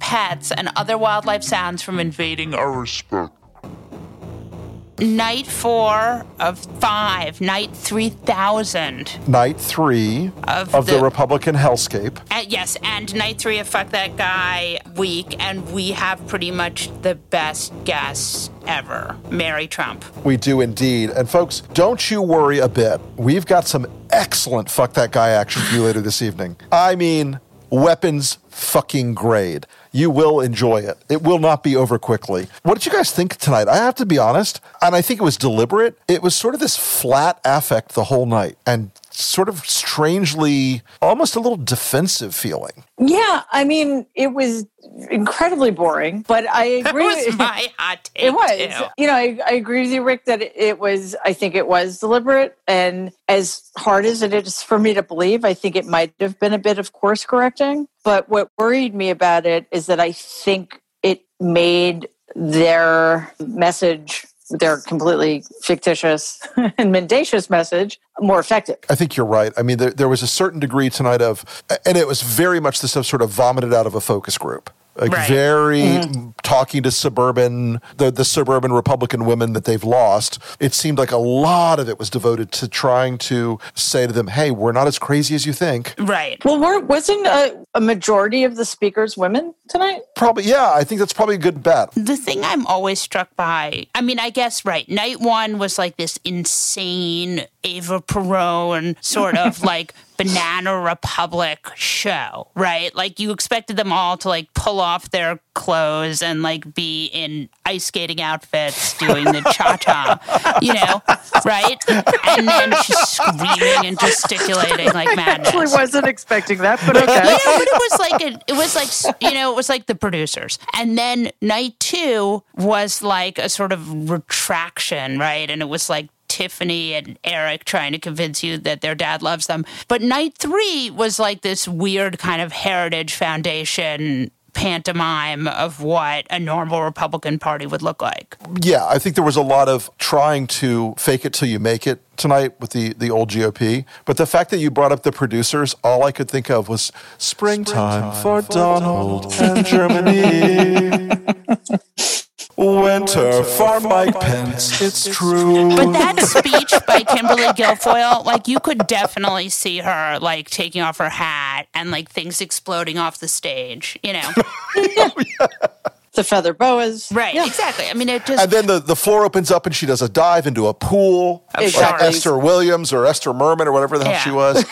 pets, and other wildlife sounds from invading our respect. Night four of five, night 3000. Night three Of of, the, the- Republican hellscape. Uh, yes, and night three of Fuck That Guy week, and we have pretty much the best guests ever, Mary Trump. We do indeed. And folks, don't you worry a bit. We've got some excellent fuck that guy action for you later this evening. I mean, weapons fucking grade. You will enjoy it. It will not be over quickly. What did you guys think tonight? I have to be honest, and I think it was deliberate. It was sort of this flat affect the whole night and sort of strangely almost a little defensive feeling. Yeah, I mean, it was incredibly boring, but I That agree. was my hot take. it was. too. You know, I, I agree with you, Rick, that it, it was, I think it was deliberate. And as hard as it is for me to believe, I think it might have been a bit of course correcting. But what worried me about it is that I think it made their message, their completely fictitious and mendacious message, more effective. I think you're right. I mean, there, there was a certain degree tonight of, and it was very much the stuff sort of vomited out of a focus group. Like Right. very mm-hmm. talking to suburban, the, the suburban Republican women that they've lost. It seemed like a lot of it was devoted to trying to say to them, hey, we're not as crazy as you think. Right. Well, were, wasn't a, a majority of the speakers women tonight? Probably, yeah, I think that's probably a good bet. The thing I'm always struck by, I mean, I guess, right, night one was like this insane Eva Peron sort of like Banana Republic show, right? Like you expected them all to like pull off their clothes and like be in ice skating outfits doing the cha cha, you know, right? And then she's screaming and gesticulating like madness. Actually, wasn't expecting that, but okay. know, but it was like a, it was like you know, it was like the producers. And then night two was like a sort of retraction, right? And it was like Tiffany and Eric trying to convince you that their dad loves them. But night three was like this weird kind of Heritage Foundation pantomime of what a normal Republican Party would look like. Yeah, I think there was a lot of trying to fake it till you make it tonight with the, the old GOP. But the fact that you brought up the producers, all I could think of was springtime, for, Donald, and Germany. Winter for Mike Pence, it's true. But that speech by Kimberly Guilfoyle, like you could definitely see her like taking off her hat and like things exploding off the stage, you know? Oh, The feather boas. Right, exactly. I mean, it just and then the, the floor opens up and she does a dive into a pool. Like Exactly. Esther Williams or Esther Merman or whatever the hell she was.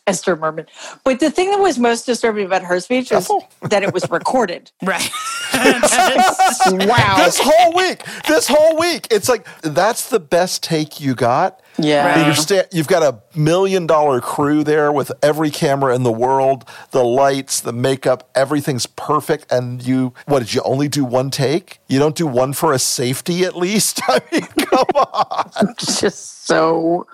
Esther Merman. But the thing that was most disturbing about her speech is oh. that it was recorded. right. wow. this whole week, this whole week, it's like that's the best take you got. Yeah. And You're sta- you've got a million dollar crew there with every camera in the world, the lights, the makeup, everything's perfect. And you, what did you only do one take? You don't do one for a safety at least? I mean, come on. It's just so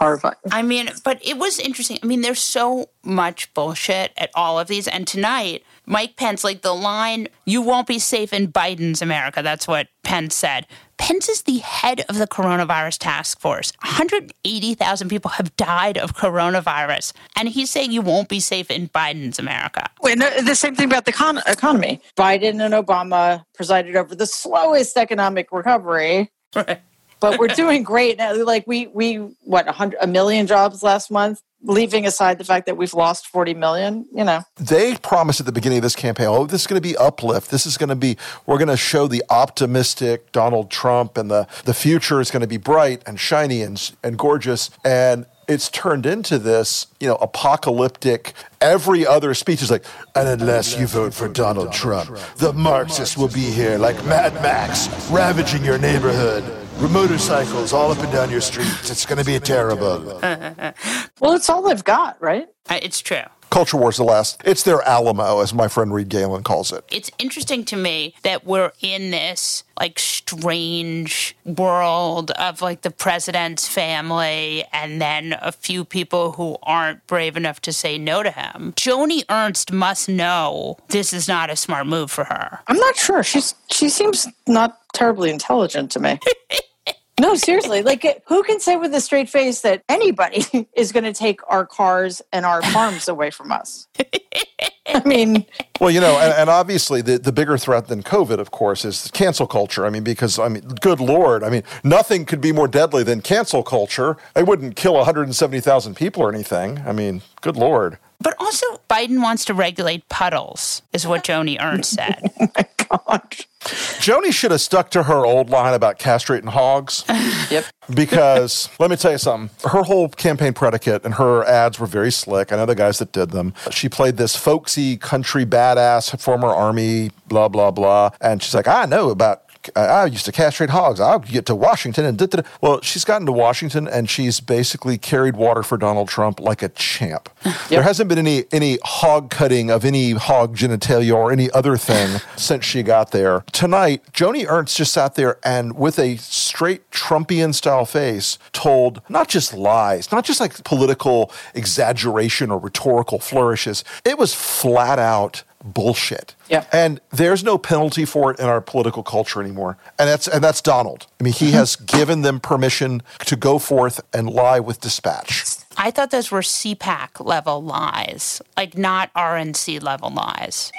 horrifying. I mean, but it was interesting. I mean, there's so much bullshit at all of these. And tonight, Mike Pence, like the line, you won't be safe in Biden's America. That's what Pence said. Pence is the head of the coronavirus task force. 180,000 people have died of coronavirus. And he's saying you won't be safe in Biden's America. And the same thing about the con- economy. Biden and Obama presided over the slowest economic recovery, Right. But we're doing great now. Like we, we what a hundred, a million jobs last month. Leaving aside the fact that we've lost forty million, you know, They promised at the beginning of this campaign, oh, this is going to be uplift. This is going to be, we're going to show the optimistic Donald Trump and the, the future is going to be bright and shiny and, and gorgeous. And it's turned into this, you know, apocalyptic. Every other speech is like, and unless you vote for Donald Trump, the Marxists will be here like Mad Max, ravaging your neighborhood. Motorcycles all up and down your streets. It's going to be a terrible. well, it's all they've got, right? Uh, It's true. Culture Wars the last. It's their Alamo, as my friend Reed Galen calls it. It's interesting to me that we're in this like strange world of like the president's family and then a few people who aren't brave enough to say no to him. Joni Ernst must know this is not a smart move for her. I'm not sure. She's she seems not terribly intelligent to me. No, seriously. Like, who can say with a straight face that anybody is going to take our cars and our farms away from us? I mean, well, you know, and, and, obviously the, the bigger threat than COVID, of course, is cancel culture. I mean, because, I mean, good Lord, I mean, nothing could be more deadly than cancel culture. It wouldn't kill 170,000 people or anything. I mean, good Lord. But also, Biden wants to regulate puddles, is what Joni Ernst said. Oh God. Joni should have stuck to her old line about castrating hogs. yep. Because let me tell you something. Her whole campaign predicate and her ads were very slick. I know the guys that did them. She played this folksy country badass, former army, blah, blah, blah. And she's like, I know about I used to castrate hogs. I'll get to Washington and da. well, she's gotten to Washington and she's basically carried water for Donald Trump like a champ. Yep. There hasn't been any any hog cutting of any hog genitalia or any other thing since she got there. Tonight, Joni Ernst just sat there and with a straight Trumpian style face told not just lies, not just like political exaggeration or rhetorical flourishes. It was flat out bullshit. Yeah. And there's no penalty for it in our political culture anymore. And that's and that's Donald. I mean, he mm-hmm. has given them permission to go forth and lie with dispatch. I thought those were CPAC level lies, like not RNC level lies.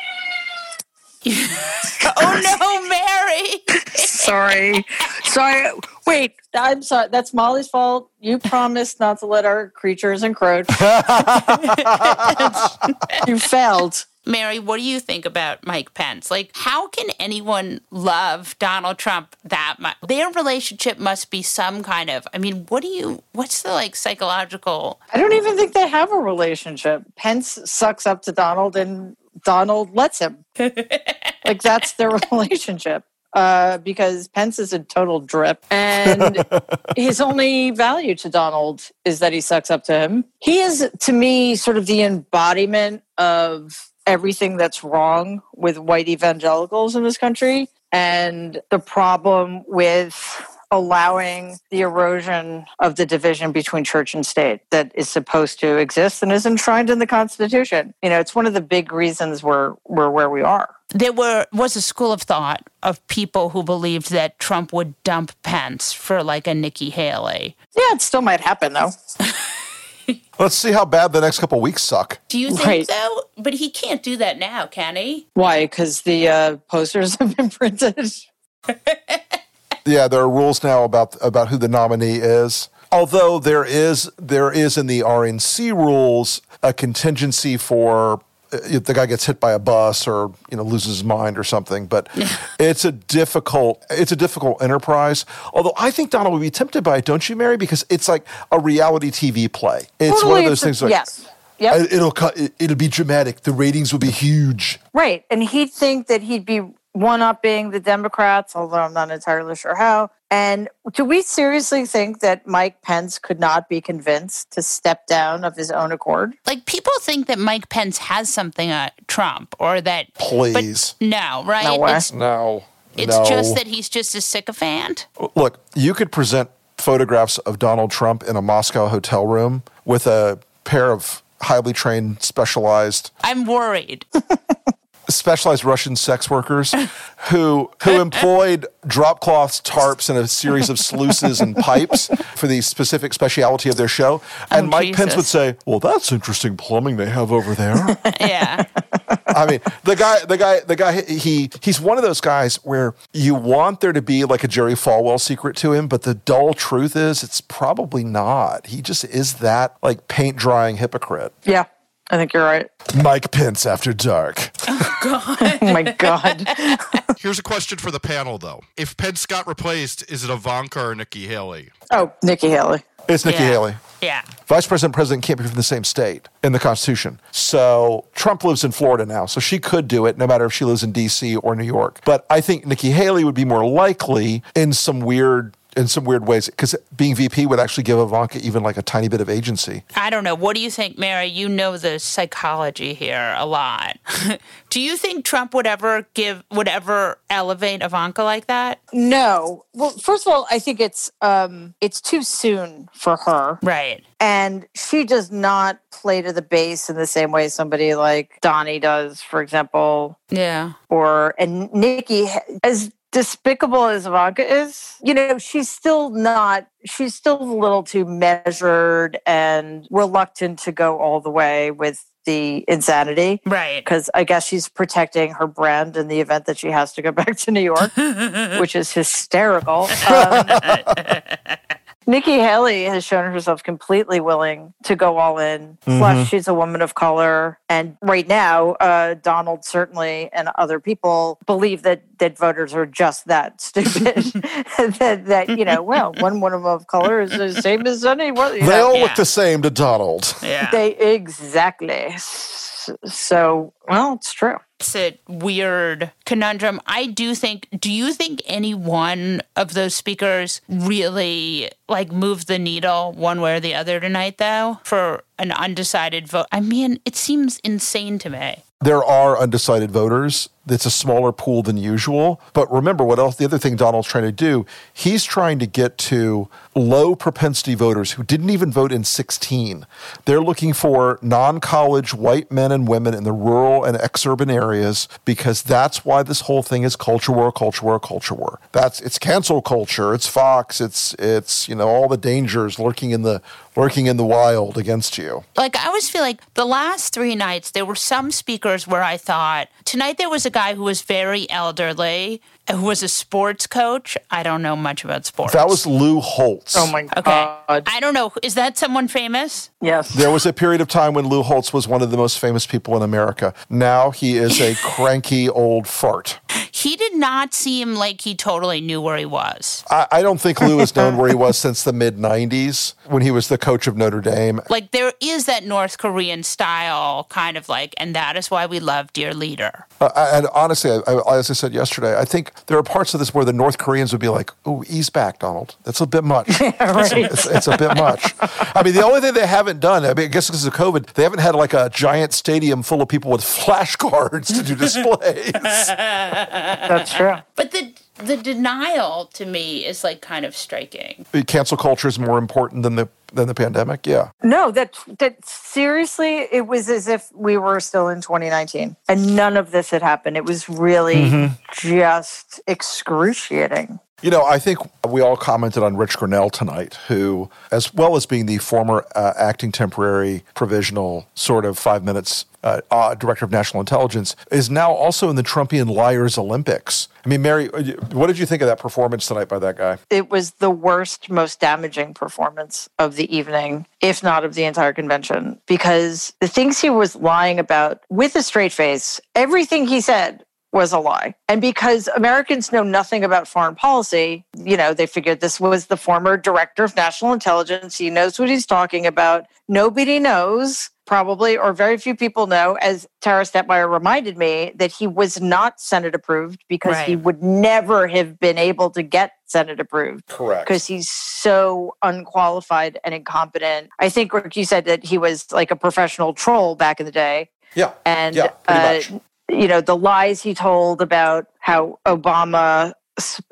oh no, Mary. sorry. Sorry. Wait, I'm sorry. That's Molly's fault. You promised not to let our creatures encroach. you failed. Mary, what do you think about Mike Pence? Like, how can anyone love Donald Trump that much? Their relationship must be some kind of, I mean, what do you, what's the like psychological? I don't even think they have a relationship. Pence sucks up to Donald and Donald lets him. like, that's their relationship. Uh, because Pence is a total drip. And his only value to Donald is that he sucks up to him. He is, to me, sort of the embodiment of everything that's wrong with white evangelicals in this country and the problem with allowing the erosion of the division between church and state that is supposed to exist and is enshrined in the Constitution. You know, it's one of the big reasons we're we're where we are. There were was a school of thought of people who believed that Trump would dump Pence for like a Nikki Haley. Yeah, it still might happen though. Let's see how bad the next couple weeks suck. Do you think right. so? But he can't do that now, can he? Why? Because the uh, posters have been printed. yeah, there are rules now about about who the nominee is. Although there is there is in the RNC rules a contingency for if the guy gets hit by a bus or you know loses his mind or something. But it's a difficult it's a difficult enterprise. Although I think Donald would be tempted by it, don't you, Mary? Because it's like a reality TV play. It's totally, one of those things. Like, yes. Yep. It'll cut. it'll be dramatic. The ratings will be huge. Right, and he'd think that he'd be one up being the Democrats, although I'm not entirely sure how. And do we seriously think that Mike Pence could not be convinced to step down of his own accord? Like people think that Mike Pence has something on Trump or that. Please. no, right? No way. It's, no. It's no. just that he's just a sycophant. Look, you could present photographs of Donald Trump in a Moscow hotel room with a pair of highly trained, specialized. I'm worried. specialized Russian sex workers who who employed drop cloths, tarps, and a series of sluices and pipes for the specific speciality of their show. Oh, and oh, Mike Jesus. Pence would say, "Well, that's interesting plumbing they have over there." yeah. I mean, the guy, the guy, the guy. He he's one of those guys where you want there to be like a Jerry Falwell secret to him, but the dull truth is, it's probably not. He just is that like paint drying hypocrite. Yeah. I think you're right. Mike Pence after dark. Oh, God. oh, my God. Here's a question for the panel, though. If Pence got replaced, is it Ivanka or Nikki Haley? Oh, Nikki Haley. It's Nikki yeah. Haley. Yeah. Vice president president can't be from the same state in the Constitution. So Trump lives in Florida now, so she could do it no matter if she lives in D.C. or New York. But I think Nikki Haley would be more likely in some weird in some weird ways because being VP would actually give Ivanka even like a tiny bit of agency. I don't know. What do you think, Mary? You know the psychology here a lot. do you think Trump would ever give would ever elevate Ivanka like that? No. Well, first of all, I think it's um it's too soon for her. Right. And she does not play to the base in the same way somebody like Donnie does, for example. Yeah. Or and Nikki as despicable as Ivanka is, you know, she's still not, she's still a little too measured and reluctant to go all the way with the insanity. Right. Because I guess she's protecting her brand in the event that she has to go back to New York, which is hysterical. Um, Nikki Haley has shown herself completely willing to go all in. Mm-hmm. Plus, she's a woman of color, and right now, uh, Donald certainly and other people believe that that voters are just that stupid. that, that you know, well, one woman of color is the same as anyone. You They know? all Yeah. look the same to Donald. Yeah. They exactly. So, well, it's true. It's a weird conundrum. I do think. Do you think any one of those speakers really like moved the needle one way or the other tonight, though, for an undecided vote? I mean, it seems insane to me. There are undecided voters. It's a smaller pool than usual. But remember what else the other thing Donald's trying to do, he's trying to get to low propensity voters who didn't even vote in 16. They're looking for non-college white men and women in the rural and exurban areas because that's why this whole thing is culture war, culture war, culture war. That's it's cancel culture, it's Fox, it's it's you know all the dangers lurking in the lurking in the wild against you. like I always feel like the last three nights there were some speakers where I thought tonight there was a guy who was very elderly who was a sports coach. I don't know much about sports. That was Lou Holtz. Oh my god. okay. god! I don't know. Is that someone famous? Yes. There was a period of time when Lou Holtz was one of the most famous people in America. Now he is a cranky old fart. He did not seem like he totally knew where he was. I, I don't think Lou has known where he was since the mid 90s when he was the coach of Notre Dame. Like there is that North Korean style kind of like, and that is why we love dear leader. Uh, and honestly, I, I, as I said yesterday, I think there are parts of this where the North Koreans would be like, "Ooh, ease back, Donald. That's a bit much. it's, it's a bit much." I mean, the only thing they haven't done, I mean, I guess because of COVID, they haven't had like a giant stadium full of people with flashcards to do displays. That's true. But the the denial to me is like kind of striking. Cancel culture is more important than the than the pandemic. Yeah. No, that that seriously, it was as if we were still in 2019 and none of this had happened. It was really just excruciating. You know, I think we all commented on Rich Grenell tonight, who, as well as being the former uh, acting temporary provisional sort of five minutes uh, uh, director of national intelligence, is now also in the Trumpian Liars Olympics. I mean, Mary, uh, what did you think of that performance tonight by that guy? It was the worst, most damaging performance of the evening, if not of the entire convention, because the things he was lying about with a straight face, everything he said was a lie. And because Americans know nothing about foreign policy, you know, they figured this was the former director of national intelligence. He knows what he's talking about. Nobody knows, probably, or very few people know, as Tara Setmayer reminded me, that he was not Senate approved because he would never have been able to get Senate approved Correct. because he's so unqualified and incompetent. I think Rick, you said that he was like a professional troll back in the day, Yeah. and Yeah, pretty uh, you know the lies he told about how Obama s-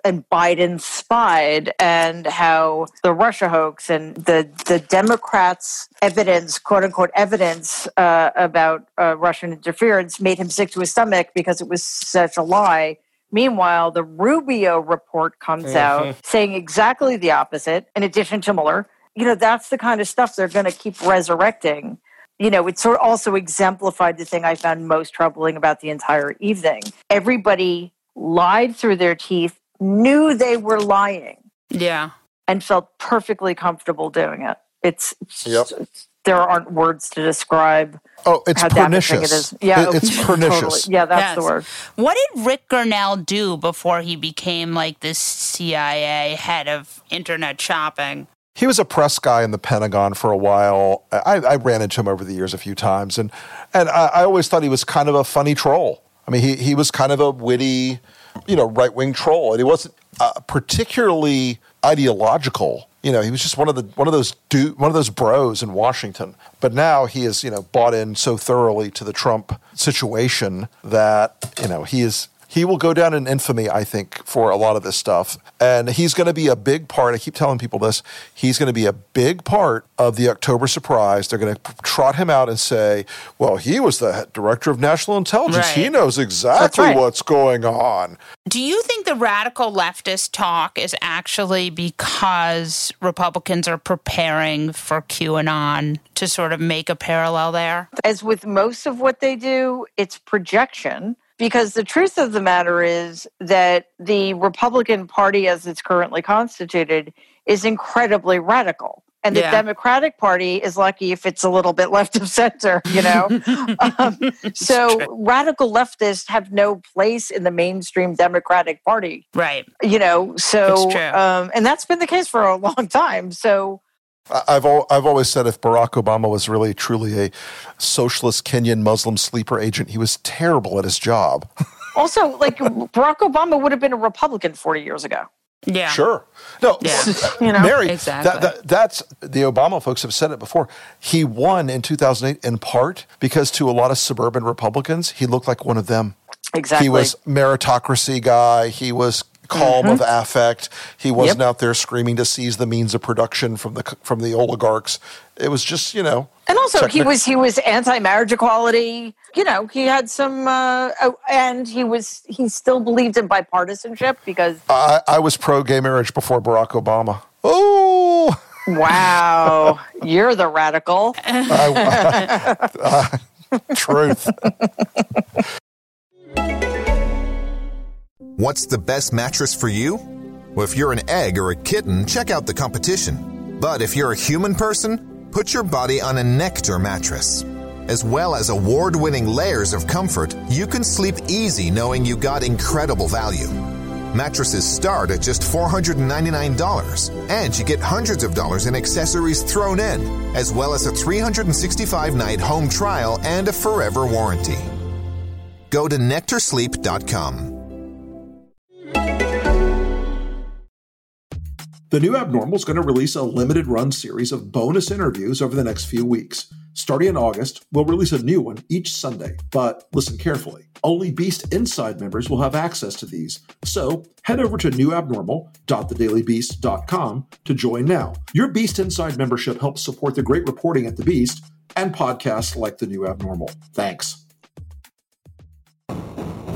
and Biden spied, and how the Russia hoax and the the Democrats' evidence, quote unquote evidence uh, about uh, Russian interference, made him sick to his stomach because it was such a lie. Meanwhile, the Rubio report comes out saying exactly the opposite, in addition to Mueller. You know, that's the kind of stuff they're going to keep resurrecting. You know, it sort of also exemplified the thing I found most troubling about the entire evening. Everybody lied through their teeth, knew they were lying, Yeah. and felt perfectly comfortable doing it. It's, it's Yep. there aren't words to describe Oh, it's how damaging it pernicious. is. Yeah, It- oh, it's totally. pernicious. Yeah, that's the word. What did Rick Grenell do before he became like this CIA head of internet shopping? He was a press guy in the Pentagon for a while. I, I ran into him over the years a few times, and and I, I always thought he was kind of a funny troll. I mean, he, he was kind of a witty, you know, right wing troll, and he wasn't uh, particularly ideological. You know, he was just one of the one of those du- one of those bros in Washington. But now he is, you know, bought in so thoroughly to the Trump situation that you know he is he will go down in infamy, I think, for a lot of this stuff. And he's going to be a big part. I keep telling people this. He's going to be a big part of the October surprise. They're going to trot him out and say, well, he was the director of national intelligence. Right. He knows exactly right. what's going on. Do you think the radical leftist talk is actually because Republicans are preparing for QAnon to sort of make a parallel there? As with most of what they do, it's projection. Because the truth of the matter is that the Republican Party, as it's currently constituted, is incredibly radical. And the Yeah. Democratic Party is lucky if it's a little bit left of center, you know? um, so radical leftists have no place in the mainstream Democratic Party, Right. you know? So, um, and that's been the case for a long time. So, I've al- I've always said if Barack Obama was really truly a socialist Kenyan Muslim sleeper agent, he was terrible at his job. also, like Barack Obama would have been a Republican 40 years ago. Yeah. Sure. No, Yeah. You know? Mary, Exactly. that, that, that's the Obama folks have said it before. He won in 2008 in part because to a lot of suburban Republicans, he looked like one of them. Exactly. He was meritocracy guy. He was calm of affect. He wasn't Yep. out there screaming to seize the means of production from the from the oligarchs. It was just you know. And also, he was he was anti-marriage equality. You know, he had some, uh, oh, and he was he still believed in bipartisanship because I, I was pro gay marriage before Barack Obama. Oh. wow, you're the radical. Truth. What's the best mattress for you? Well, if you're an egg or a kitten, check out the competition. But if you're a human person, put your body on a Nectar mattress. As well as award winning layers of comfort, you can sleep easy knowing you got incredible value. Mattresses start at just $499, and you get hundreds of dollars in accessories thrown in, as well as a 365 night home trial and a forever warranty. Go to nectarsleep.com. The new Abnormal is going to release a limited run series of bonus interviews over the next few weeks. Starting in August, we'll release a new one each Sunday. But listen carefully. Only Beast Inside members will have access to these. So head over to newabnormal.thedailybeast.com to join now. Your Beast Inside membership helps support the great reporting at The Beast and podcasts like The New Abnormal. Thanks.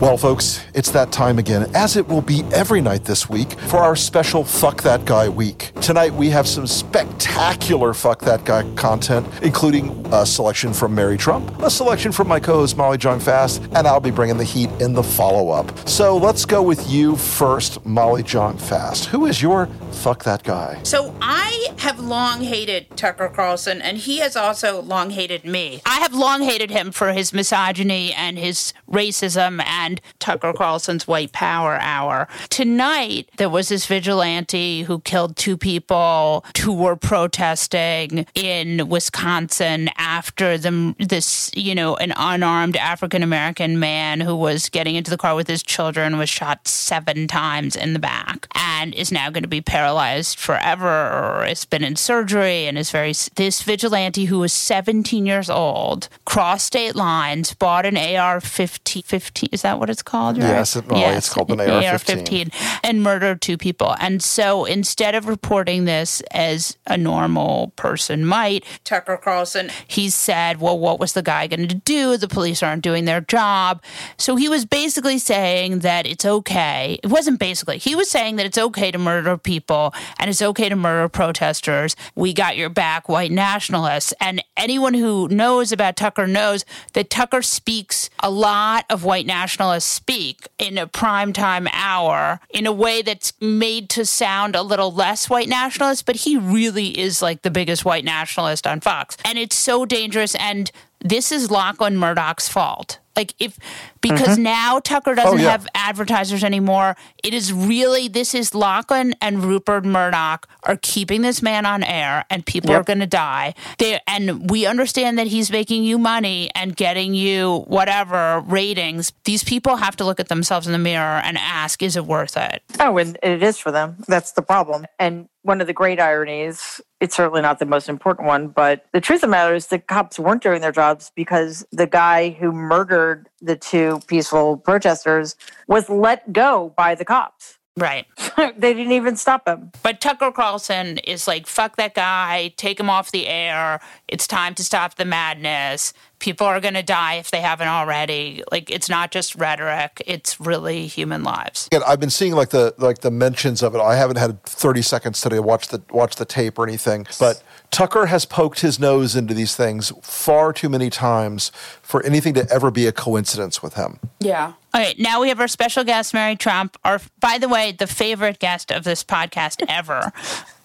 Well, folks, it's that time again, as it will be every night this week, for our special Fuck That Guy week. Tonight, we have some spectacular Fuck That Guy content, including a selection from Mary Trump, a selection from my co host Molly Jong Fast, and I'll be bringing the heat in the follow up. So let's go with you first, Molly Jong Fast. Who is your Fuck That Guy? So I have long hated Tucker Carlson, and he has also long hated me. I have long hated him for his misogyny and his racism and Tucker Carlson's white power hour. Tonight, there was this vigilante who killed two people who were protesting in Wisconsin after the, this, you know, an unarmed African American man who was getting into the car with his children was shot seven times in the back and is now going to be paralyzed forever or has been in surgery and is very this vigilante who was 17 years old crossed state lines bought an AR-15 15 is that what it's called right? Yes, it- Molly, it's called an AR-15. and murdered two people. And so instead of reporting this as a normal person might Tucker Carlson he said well what was the guy going to do? The police aren't doing their job. So he was basically saying that it's okay. It wasn't basically. He was saying that it's okay to murder people and it's okay to murder protesters. We got your back white nationalists. And anyone who knows about Tucker knows that Tucker speaks a lot of white nationalists speak in a primetime hour in a way that's made to sound a little less white nationalist but he really is like the biggest white nationalist on Fox. And it's so dangerous and this is Lachlan Murdoch's fault. Like if because mm-hmm. now Tucker doesn't Oh, yeah. have advertisers anymore, it is really this is Lachlan and Rupert Murdoch are keeping this man on air and people are going to die. They and we understand that he's making you money and getting you whatever ratings. These people have to look at themselves in the mirror and ask is it worth it? Oh, and it is for them. That's the problem. And one of the great ironies, it's certainly not the most important one, but the truth of the matter is the cops weren't doing their jobs because the guy who murdered the two peaceful protesters was let go by the cops. Right. they didn't even stop him. But Tucker Carlson is like, fuck that guy, take him off the air. It's time to stop the madness. People are going to die if they haven't already. Like, it's not just rhetoric, it's really human lives. Again, I've been seeing like the like the mentions of it. I haven't had 30 seconds today to watch the watch the tape or anything, but Tucker has poked his nose into these things far too many times for anything to ever be a coincidence with him. Yeah. All right, now we have our special guest, Mary Trump. Our, by the way, the favorite guest of this podcast ever.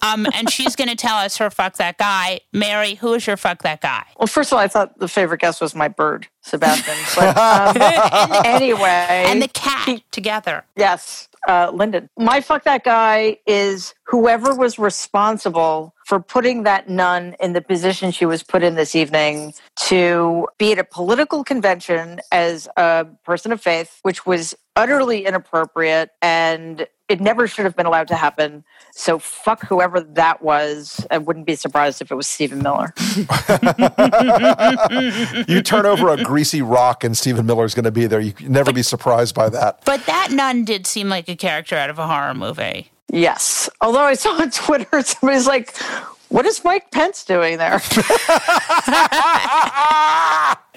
Um, and she's going to tell us her fuck that guy. Mary, who is your fuck that guy? Well, first of all, I thought the favorite guest was my bird, Sebastian. But um, anyway. And the cat together. Yes, uh, Lyndon. My fuck that guy is whoever was responsible for putting that nun in the position she was put in this evening to be at a political convention as a person of faith, which was utterly inappropriate and it never should have been allowed to happen. So fuck whoever that was. I wouldn't be surprised if it was Stephen Miller. You turn over a greasy rock and Stephen Miller's going to be there. You never be surprised by that. But that nun did seem like a character out of a horror movie. Yes. Although I saw on Twitter, somebody's like, what is Mike Pence doing there?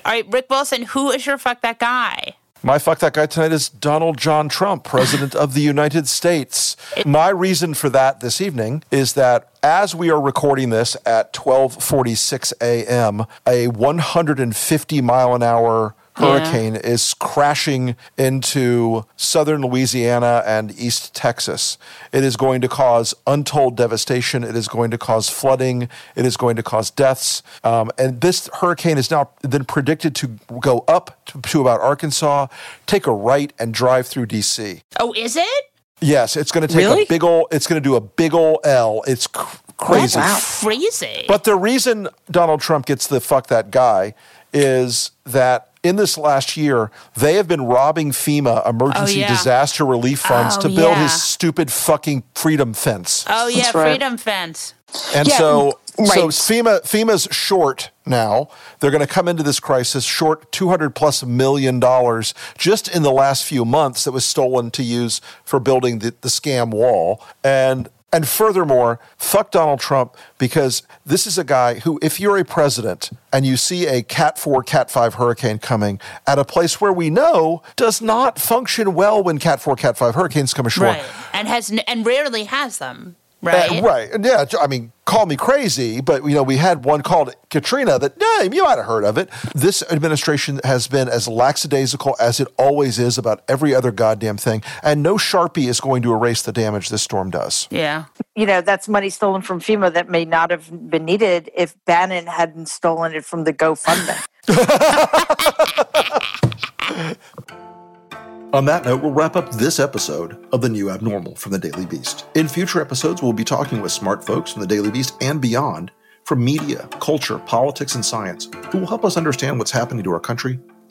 All right, Rick Wilson, who is your fuck that guy? My fuck that guy tonight is Donald John Trump, President of the United States. My reason for that this evening is that as we are recording this at 12:46 a.m., a 150 mile an hour hurricane is crashing into southern Louisiana and East Texas. It is going to cause untold devastation. It is going to cause flooding. It is going to cause deaths. Um, and this hurricane is now then predicted to go up to, to about Arkansas, take a right, and drive through D.C. Oh, is it? Yes, it's going to take Really? a big ol' It's going to do a big ol' L. It's cr- crazy. Crazy. But the reason Donald Trump gets the fuck that guy is that in this last year, they have been robbing FEMA emergency Oh, yeah. disaster relief funds Oh, to build yeah. his stupid fucking freedom fence. oh yeah, That's right. Freedom Fence. And Yeah, so, so. FEMA FEMA's short now. They're going to come into this crisis short 200 plus million dollars just in the last few months that was stolen to use for building the, the scam wall. And and furthermore, fuck Donald Trump because this is a guy who, if you're a president and you see a Cat 4, Cat 5 hurricane coming at a place where we know does not function well when Cat 4, Cat 5 hurricanes come ashore. Right. And has and rarely has them. Right. Uh, right. And yeah, I mean, call me crazy, but you know, we had one called Katrina that name you might have heard of it. This administration has been as lackadaisical as it always is about every other goddamn thing, and no Sharpie is going to erase the damage this storm does. Yeah. you know, that's money stolen from FEMA that may not have been needed if Bannon hadn't stolen it from the GoFundMe. On that note, we'll wrap up this episode of The New Abnormal from the Daily Beast. In future episodes, we'll be talking with smart folks from the Daily Beast and beyond from media, culture, politics, and science who will help us understand what's happening to our country